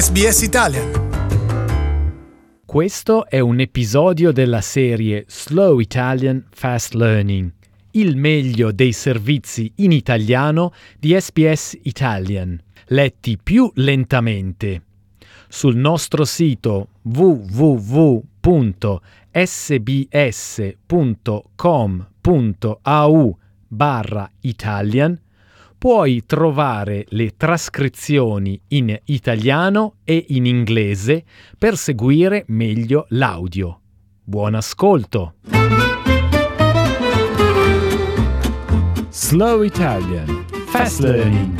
SBS Italian. Questo è un episodio della serie Slow Italian Fast Learning, il meglio dei servizi in italiano di SBS Italian, letti più lentamente. Sul nostro sito www.sbs.com.au barra Italian puoi trovare le trascrizioni in italiano e in inglese per seguire meglio l'audio. Buon ascolto! Slow Italian Fast Learning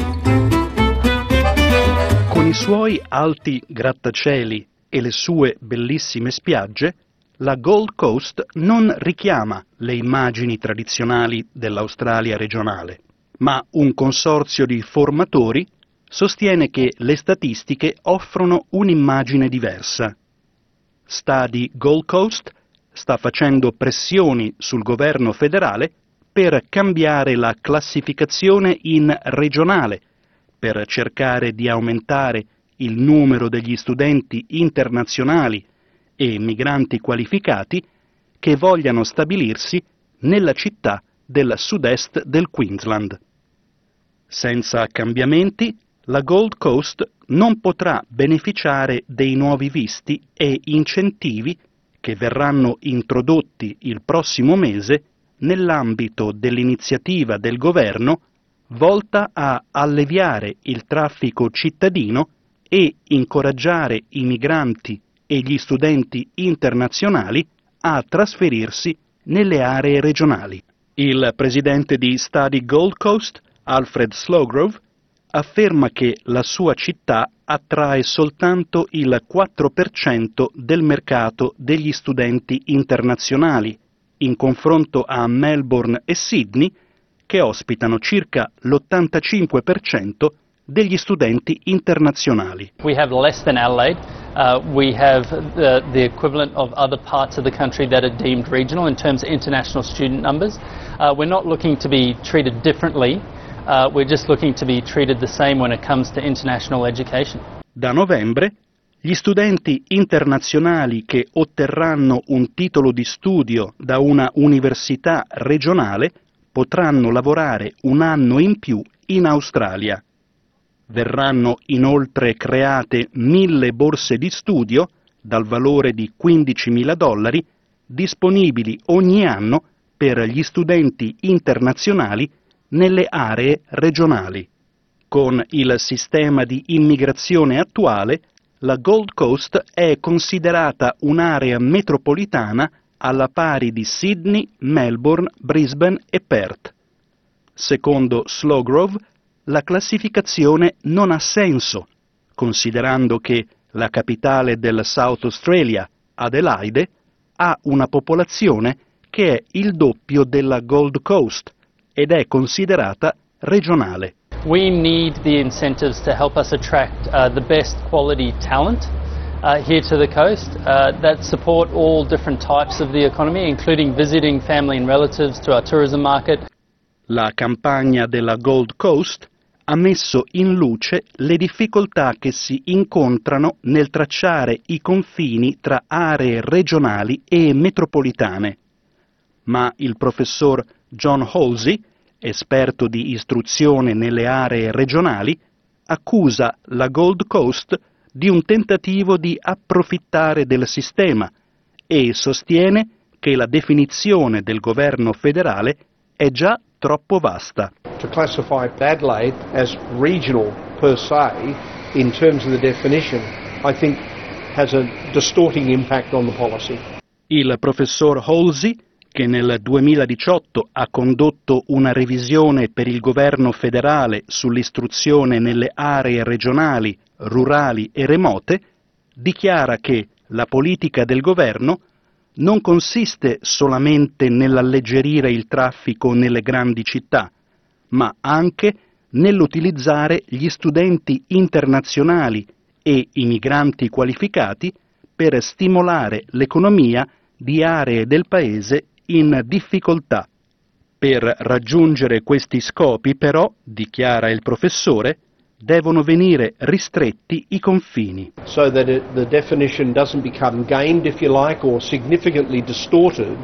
Con i suoi alti grattacieli e le sue bellissime spiagge, la Gold Coast non richiama le immagini tradizionali dell'Australia regionale ma un consorzio di formatori sostiene che le statistiche offrono un'immagine diversa. Study Gold Coast sta facendo pressioni sul governo federale per cambiare la classificazione in regionale, per cercare di aumentare il numero degli studenti internazionali e migranti qualificati che vogliano stabilirsi nella città del sud-est del Queensland. Senza cambiamenti, la Gold Coast non potrà beneficiare dei nuovi visti e incentivi che verranno introdotti il prossimo mese nell'ambito dell'iniziativa del governo volta a alleviare il traffico cittadino e incoraggiare i migranti e gli studenti internazionali a trasferirsi nelle aree regionali. Il presidente di Study Gold Coast Alfred Slowgrove, afferma che la sua città attrae soltanto il 4% del mercato degli studenti internazionali, in confronto a Melbourne e Sydney, che ospitano circa l'85% degli studenti internazionali. We have less than Adelaide. Uh, we have the, the, equivalent of other parts of the country that are deemed regional in terms of international student numbers. Uh, we're not looking to be treated differently Da novembre gli studenti internazionali che otterranno un titolo di studio da una università regionale potranno lavorare un anno in più in Australia. Verranno inoltre create mille borse di studio dal valore di 15.000 dollari disponibili ogni anno per gli studenti internazionali nelle aree regionali. Con il sistema di immigrazione attuale, la Gold Coast è considerata un'area metropolitana alla pari di Sydney, Melbourne, Brisbane e Perth. Secondo Slowgrove, la classificazione non ha senso, considerando che la capitale del South Australia, Adelaide, ha una popolazione che è il doppio della Gold Coast, ed è considerata regionale. We need the incentives to help us attract uh, the best quality talent uh, here to the coast uh, that support all different types of the economy, including visiting family and relatives to our tourism market. La campagna della Gold Coast ha messo in luce le difficoltà che si incontrano nel tracciare i confini tra aree regionali e metropolitane. Ma il professor John Halsey, esperto di istruzione nelle aree regionali, accusa la Gold Coast di un tentativo di approfittare del sistema e sostiene che la definizione del governo federale è già troppo vasta. To classify Adelaide as regional per se in terms of the definition, I think has a distorting impact on the policy. Il professor Halsey che nel 2018 ha condotto una revisione per il governo federale sull'istruzione nelle aree regionali, rurali e remote, dichiara che la politica del governo non consiste solamente nell'alleggerire il traffico nelle grandi città, ma anche nell'utilizzare gli studenti internazionali e i migranti qualificati per stimolare l'economia di aree del paese in difficoltà. Per raggiungere questi scopi, però, dichiara il professore, devono venire ristretti i confini. So that the definition doesn't become gamed, if you like, or significantly distorted,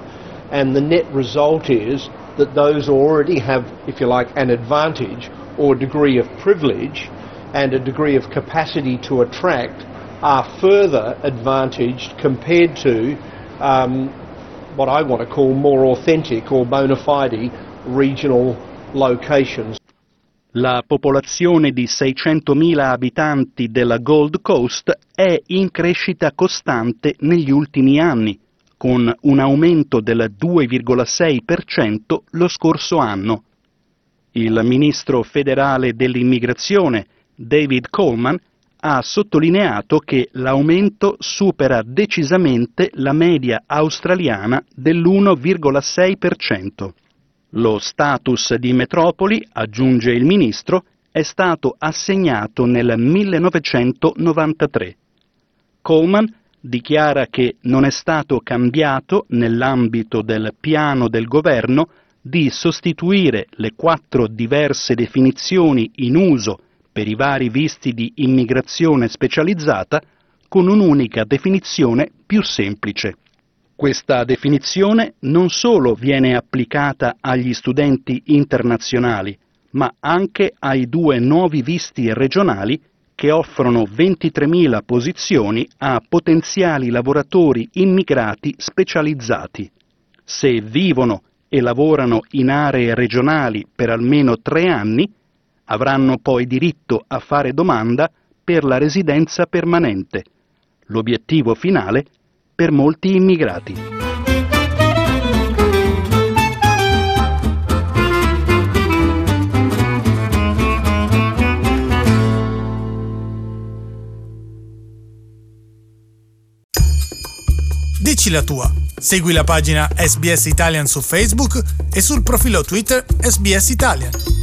and the net result is that those already have, if you like, an advantage or degree of privilege and a degree of capacity to attract are further advantaged compared to um, what I want to call more authentic or bona fide regional locations. La popolazione di 600.000 abitanti della Gold Coast è in crescita costante negli ultimi anni, con un aumento del 2,6% lo scorso anno. Il ministro federale dell'immigrazione, David Coleman, ha sottolineato che l'aumento supera decisamente la media australiana dell'1,6%. Lo status di metropoli, aggiunge il ministro, è stato assegnato nel 1993. Coleman dichiara che non è stato cambiato nell'ambito del piano del governo di sostituire le quattro diverse definizioni in uso per i vari visti di immigrazione specializzata con un'unica definizione più semplice. Questa definizione non solo viene applicata agli studenti internazionali, ma anche ai due nuovi visti regionali che offrono 23.000 posizioni a potenziali lavoratori immigrati specializzati. Se vivono e lavorano in aree regionali per almeno tre anni, avranno poi diritto a fare domanda per la residenza permanente, l'obiettivo finale per molti immigrati. Dici la tua. Segui la pagina SBS Italian su Facebook e sul profilo Twitter SBS Italian.